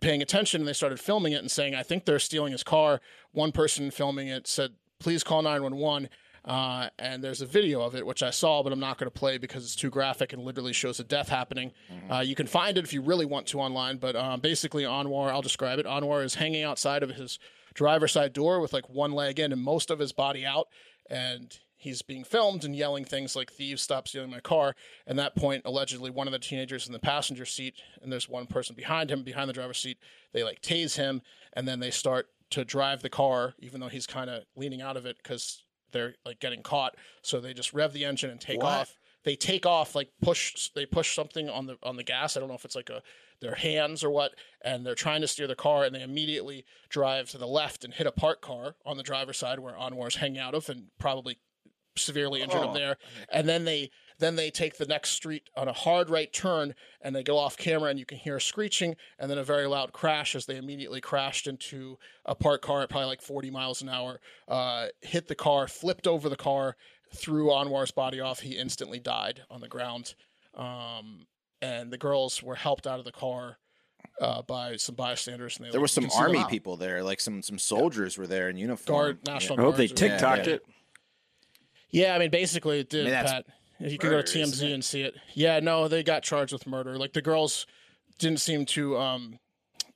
paying attention and they started filming it and saying, I think they're stealing his car. One person filming it said, please call 911. Uh, and there's a video of it, which I saw, but I'm not going to play because it's too graphic and literally shows a death happening. Uh, you can find it if you really want to online, but um, basically, Anwar, I'll describe it. Anwar is hanging outside of his driver's side door with like one leg in and most of his body out, and he's being filmed and yelling things like "thieves, stop stealing my car." And that point, allegedly, one of the teenagers in the passenger seat, and there's one person behind him, behind the driver's seat. They like tase him, and then they start to drive the car, even though he's kind of leaning out of it because they're like getting caught. So they just rev the engine and take What? off. They take off like push. They push something on the on the gas. I don't know if it's like a their hands or what, and they're trying to steer the car, and they immediately drive to the left and hit a parked car on the driver's side where Anwar's hanging out of, and probably severely injured him Oh. there. And then they then they take the next street on a hard right turn, and they go off camera, and you can hear screeching, and then a very loud crash as they immediately crashed into a parked car at probably like 40 miles an hour, uh, hit the car, flipped over the car, threw Anwar's body off. He instantly died on the ground. Um, and the girls were helped out of the car uh, by some bystanders. And they, There like, were some you can see them army people there, like some some soldiers were there in uniform. Guard, National I hope they Guards or- TikToked it. Yeah, I mean, basically it did, I mean, Pat. You can go to TMZ and see it. Yeah, no, they got charged with murder. Like the girls didn't seem to um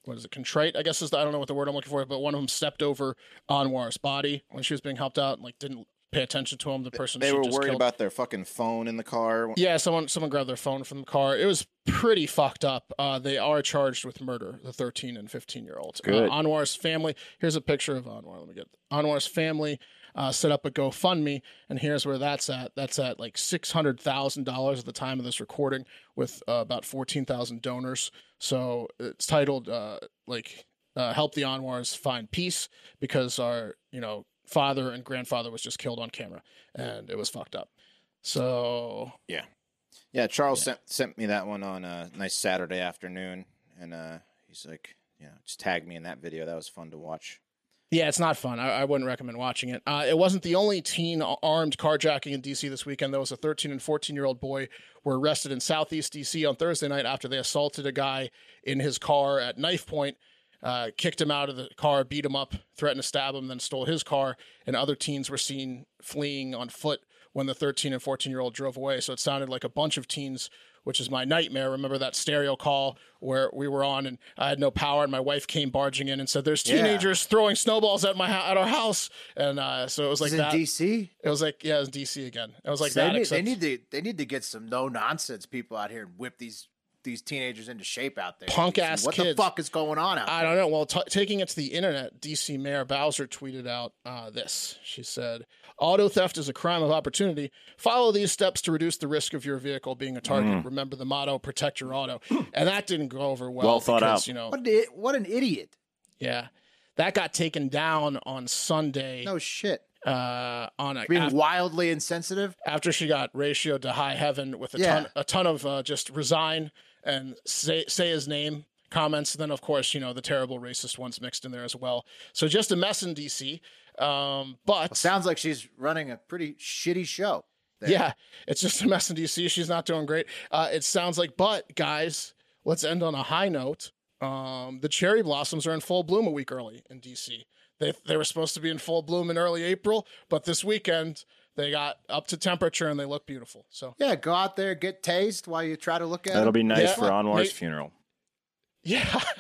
what is it, contrite, I guess is the, I don't know what the word I'm looking for, but one of them stepped over Anwar's body when she was being helped out and like didn't pay attention to him. The person They were worried killed. about their fucking phone in the car. Yeah, someone someone grabbed their phone from the car. It was pretty fucked up. Uh, they are charged with murder, the 13 and 15 year olds. Good. Uh, Anwar's family. Here's a picture of Anwar. Let me get Anwar's family. Uh, set up a GoFundMe, and here's where that's at. That's at like six hundred thousand dollars at the time of this recording, with uh, about fourteen thousand donors. So it's titled uh, like uh, "Help the Anwars Find Peace" because our you know father and grandfather was just killed on camera, and it was fucked up. So Yeah, yeah. Charles sent sent me that one on a nice Saturday afternoon, and uh, he's like, you know, just tag me in that video. That was fun to watch. Yeah, it's not fun. I, I wouldn't recommend watching it. Uh, it wasn't the only teen armed carjacking in DC this weekend. There was a 13 and 14 year old boy were arrested in Southeast DC on Thursday night after they assaulted a guy in his car at knife point, uh, kicked him out of the car, beat him up, threatened to stab him, then stole his car. And other teens were seen fleeing on foot when the 13 and 14 year old drove away. So it sounded like a bunch of teens which is my nightmare. Remember that stereo call where we were on and I had no power and my wife came barging in and said, "There's Yeah. teenagers throwing snowballs at my at our house," and uh, so it was like Is it that. DC? It was like yeah, it was DC again. It was like they, that. need, they need to they need to get some no nonsense people out here and whip these these teenagers into shape out there. Punk DC. ass What kids. the fuck is going on out I there? don't know. Well, t- taking it to the internet, DC Mayor Bowser tweeted out uh, this. She said, "Auto theft is a crime of opportunity. Follow these steps to reduce the risk of your vehicle being a target. Mm. Remember the motto: protect your auto." and that didn't go over well. Well thought because, out. You know, What, an, what an idiot! yeah, that got taken down on Sunday. No shit. Uh, on a Being wildly insensitive. after she got ratioed to high heaven with a Yeah. ton a ton of uh, just resign and say say his name comments. Then of course you know the terrible racist ones mixed in there as well. So just a mess in DC. Um, but Sounds like she's running a pretty shitty show. there. yeah, it's just a mess in DC. She's not doing great. Uh, it sounds like, but guys, let's end on a high note. Um, the cherry blossoms are in full bloom a week early in DC. They they were supposed to be in full bloom in early April, but this weekend they got up to temperature and they look beautiful. So Yeah, go out there, get tased while you try to look at That'll them. be nice Yeah. for Anwar's Nate- funeral. yeah.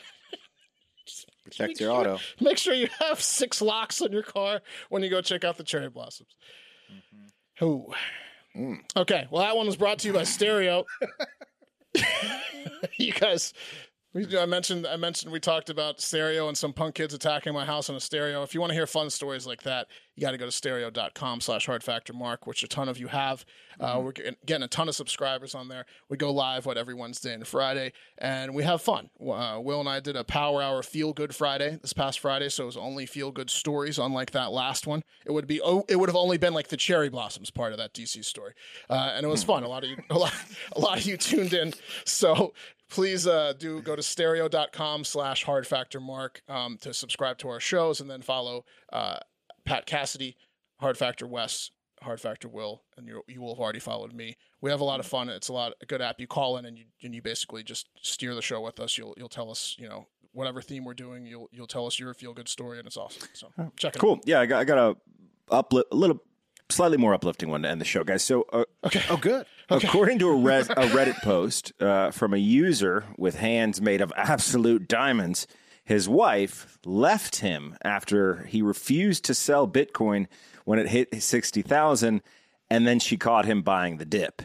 Protect your auto. Make sure you have six locks on your car when you go check out the cherry blossoms. Mm-hmm. Ooh. Mm. Okay, well, that one was brought to you by Stereo. you guys, we, I mentioned, I mentioned we talked about stereo and some punk kids attacking my house on a stereo. If you want to hear fun stories like that, you got to go to stereo.com slash hard factor mark, which a ton of you have. Uh, we're getting, getting a ton of subscribers on there. We go live, what, every Wednesday and Friday, and we have fun. Uh, Will and I did a power hour feel good Friday this past Friday, so it was only feel good stories, unlike that last one. It would be, oh, it would have only been like the cherry blossoms part of that DC story. Uh, and it was fun. A lot of you, a lot, a lot of you tuned in. So please uh, do go to stereo.com slash hard factor mark um, to subscribe to our shows and then follow uh, Pat Cassidy, Hard Factor Wes, Hard Factor Will, and you you will have already followed me. We have a lot of fun. It's a lot a good app. You call in and you and you basically just steer the show with us. You'll you'll tell us you know whatever theme we're doing. You'll you'll tell us your feel good story, and it's awesome. So check it. out. Cool. Yeah, I got, I got a uplift, a little slightly more uplifting one to end the show, guys. So, uh, okay. Oh, good. According to a, Red, a Reddit post uh, from a user with hands made of absolute diamonds, his wife left him after he refused to sell Bitcoin when it hit sixty thousand, and then she caught him buying the dip.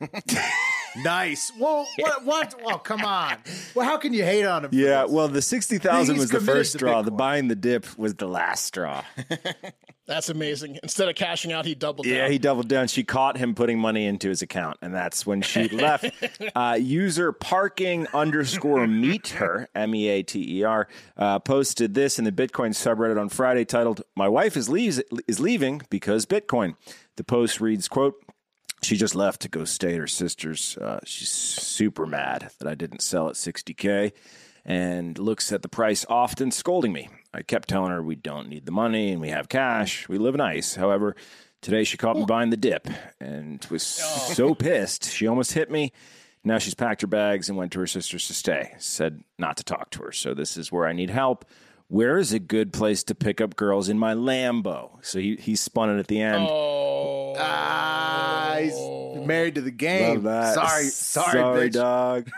Nice. Well, what? What? Well, come on. Well, how can you hate on him? Yeah, well, the sixty thousand was the first straw. The buying the dip was the last straw. That's amazing. Instead of cashing out, he doubled Yeah, down. he doubled down. She caught him putting money into his account, and that's when she left. Uh, user parking underscore meet her M E A T E R uh, posted this in the Bitcoin subreddit on Friday, titled "My wife is leaves is leaving because Bitcoin." The post reads, "quote." She just left to go stay at her sister's. Uh, she's super mad that I didn't sell at 60K and looks at the price often, scolding me. I kept telling her we don't need the money and we have cash. We live nice. However, today she caught me buying the dip and was so pissed. She almost hit me. Now she's packed her bags and went to her sister's to stay. Said not to talk to her. So this is where I need help. Where is a good place to pick up girls in my Lambo? So he, he spun it at the end. Oh, Ah, he's married to the game. Love that. Sorry, sorry, bitch. dog.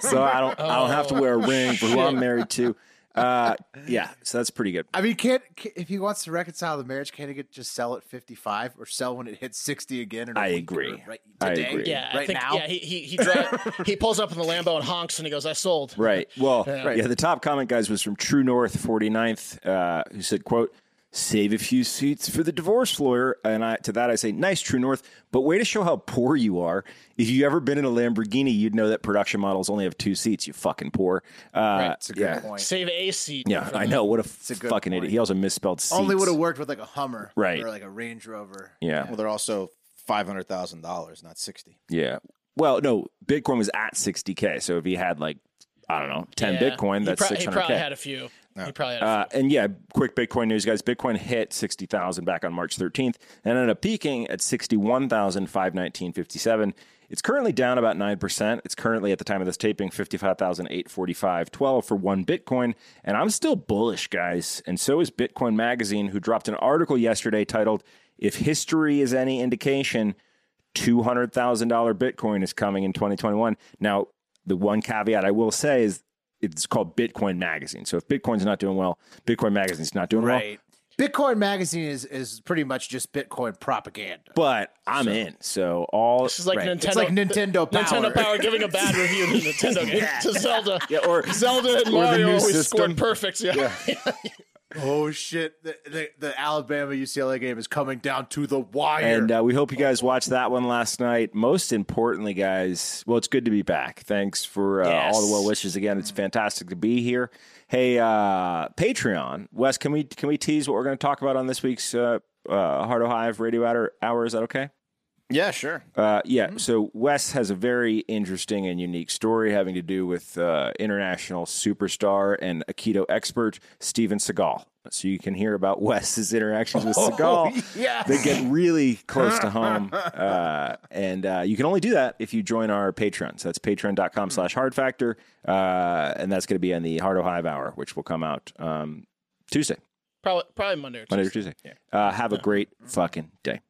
so I don't I don't have to wear a ring for who I'm married to. Uh, yeah, so that's pretty good. I mean, can't ca- if he wants to reconcile the marriage, can't he get just sell at fifty five or sell when it hits sixty again? In a I agree. or Right I agree. yeah. I right think now. yeah. He he he, dri- he pulls up in the Lambo and honks, and he goes, "I sold." Right. Well, Yeah. yeah. The top comment, guys, was from True North 49th, uh, who said, "quote Save a few seats for the divorce lawyer." And I, to that, I say, "Nice, True North, but way to show how poor you are. If you've ever been in a Lamborghini, you'd know that production models only have two seats. You fucking poor." Uh, That's a good yeah. point. Save a seat. Yeah, I know. What a, a good fucking point. idiot. He also misspelled seats. Only would have worked with like a Hummer, Right. or like a Range Rover. Yeah. Well, they're also five hundred thousand dollars, not sixty. Yeah. Well, no, Bitcoin was at 60K. So if he had like, I don't know, 10 Yeah. Bitcoin, He that's pro- He 600K. probably had a few. He probably had a few. Uh, and yeah, quick Bitcoin news, guys. Bitcoin hit 60,000 back on March 13th and ended up peaking at 61,519.57. It's currently down about 9%. It's currently, at the time of this taping, 55,845.12 for one Bitcoin. And I'm still bullish, guys. And so is Bitcoin Magazine, who dropped an article yesterday titled, If History is Any Indication, $200,000 Bitcoin is coming in 2021. Now, the one caveat I will say is it's called Bitcoin Magazine. So if Bitcoin's not doing well, Bitcoin Magazine's not doing Right. Bitcoin Magazine is is pretty much just Bitcoin propaganda. But I'm in. So all This is like right. Nintendo. It's like Nintendo Power. Nintendo Power giving a bad review to Nintendo to Zelda. Yeah, or Zelda and or Mario always system. scored perfects. Yeah. Oh shit! The, the, the Alabama UCLA game is coming down to the wire. And uh, we hope you guys watched that one last night. Most importantly, guys, well, it's good to be back. Thanks for uh, Yes. all the well wishes again. It's fantastic to be here. Hey, uh, Patreon, Wes, can we can we tease what we're going to talk about on this week's uh, uh, Heart of Hive Radio Hour? Hour is that okay? Yeah, sure. Uh, yeah. So Wes has a very interesting and unique story having to do with uh, international superstar and Aikido expert Steven Seagal. So you can hear about Wes's interactions with Seagal. yes. They get really close to home. Uh, and uh, you can only do that if you join our Patreon. So that's patreon.com slash hard factor. Uh, and that's going to be on the Hard Hive Hour, which will come out um, Tuesday, Probably probably Monday or Monday or Tuesday. Tuesday. Uh, have a great fucking day.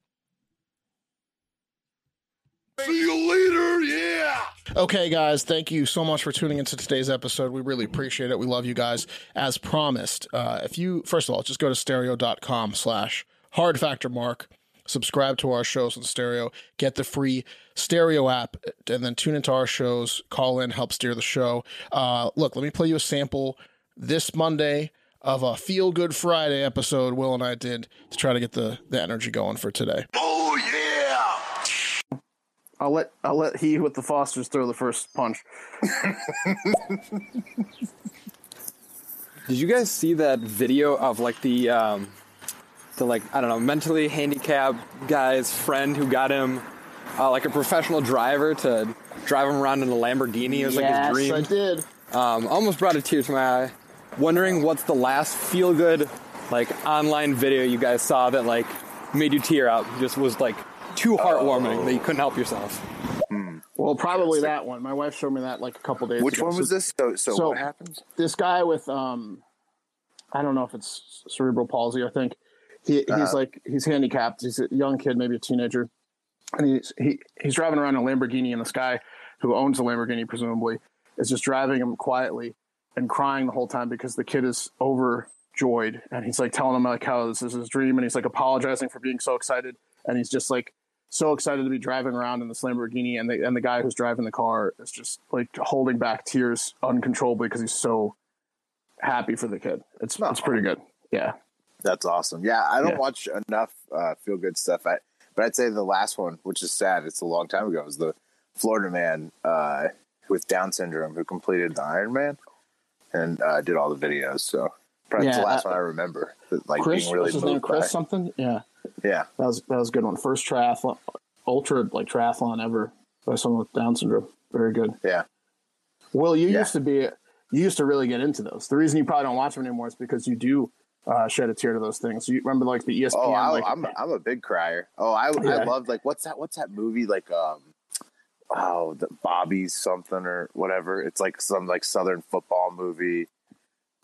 See you later, yeah! Okay, guys, thank you so much for tuning into today's episode. We really appreciate it. We love you guys. As promised, uh, if you, first of all, just go to stereo.com slash hard factor mark, subscribe to our shows on stereo, get the free stereo app, and then tune into our shows, call in, help steer the show. Uh, look, let me play you a sample this Monday of a Feel Good Friday episode Will and I did to try to get the, the energy going for today. Yeah! I'll let I'll let he with the Fosters throw the first punch. Did you guys see that video of like the um, the like I don't know mentally handicapped guy's friend who got him uh, like a professional driver to drive him around in a Lamborghini? It was like his dream. Yes, I did. Um, almost brought a tear to my eye. Wondering what's the last feel good like online video you guys saw that like made you tear up. Just was like too heartwarming that you couldn't help yourself. Well, probably that one. My wife showed me that like a couple days Which ago. one was this? So, so, what happens? This guy with um, I don't know if it's cerebral palsy. I think he he's Uh-huh. like he's handicapped. He's a young kid, maybe a teenager, and he's he he's driving around a Lamborghini, and this guy who owns the Lamborghini presumably is just driving him quietly and crying the whole time because the kid is overjoyed, and he's like telling him like how this is his dream, and he's like apologizing for being so excited, and he's just like so excited to be driving around in this Lamborghini, and the and the guy who's driving the car is just like holding back tears uncontrollably because he's so happy for the kid. It's it's pretty good. Yeah. That's awesome. Yeah, I don't Yeah. watch enough uh, feel good stuff. I, but I'd say the last one, which is sad, it's a long time ago, was the Florida man uh, with Down syndrome who completed the Iron Man and uh, did all the videos. So probably it's the Yeah, last uh, one I remember. Like Chris, being really moved name? Chris by. something. Yeah, Yeah, that was that was a good one. First triathlon, ultra like triathlon ever by someone with Down syndrome. Very good. Yeah. Well, you used to be you used to really get into those. The reason you probably don't watch them anymore is because you do uh, shed a tear to those things. You remember like the ESPN. Oh, I, like, I'm I'm a big crier. Oh, I Yeah. I loved like what's that? What's that movie like? Um, oh, the Bobby's something or whatever. It's like some like Southern football movie.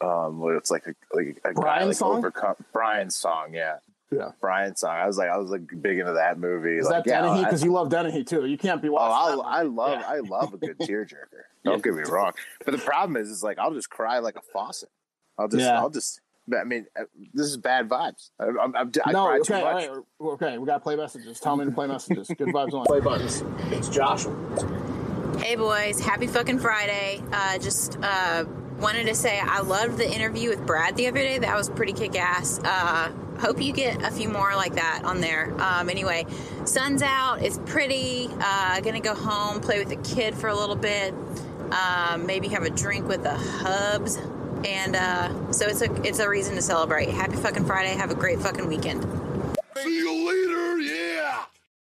Um, where it's like a like a guy Brian's like song? overcome Brian's song. Yeah, yeah. Brian's song. I was like I was like big into that movie. is like, that yeah, Dennehy? I- Because you love Dennehy too. You can't be Oh, watching. I, I love I love a good tearjerker. Don't get me wrong, but the problem is, is like I'll just cry like a faucet. I'll just Yeah. I'll just. I mean, uh, this is bad vibes. I, I'm, I'm, I no, cry okay, too much. right, okay. We got to play messages. Tell me to play messages. Good vibes on. Play buttons. It's Joshua. Hey boys, happy fucking Friday. Uh, just uh, wanted to say I loved the interview with Brad the other day. That was pretty kick ass. Uh, hope you get a few more like that on there. Um, anyway, sun's out. It's pretty. Uh, gonna go home, play with the kid for a little bit. Um, maybe have a drink with the hubs. And uh, so it's a it's a reason to celebrate. Happy fucking Friday. Have a great fucking weekend. See you later, yeah.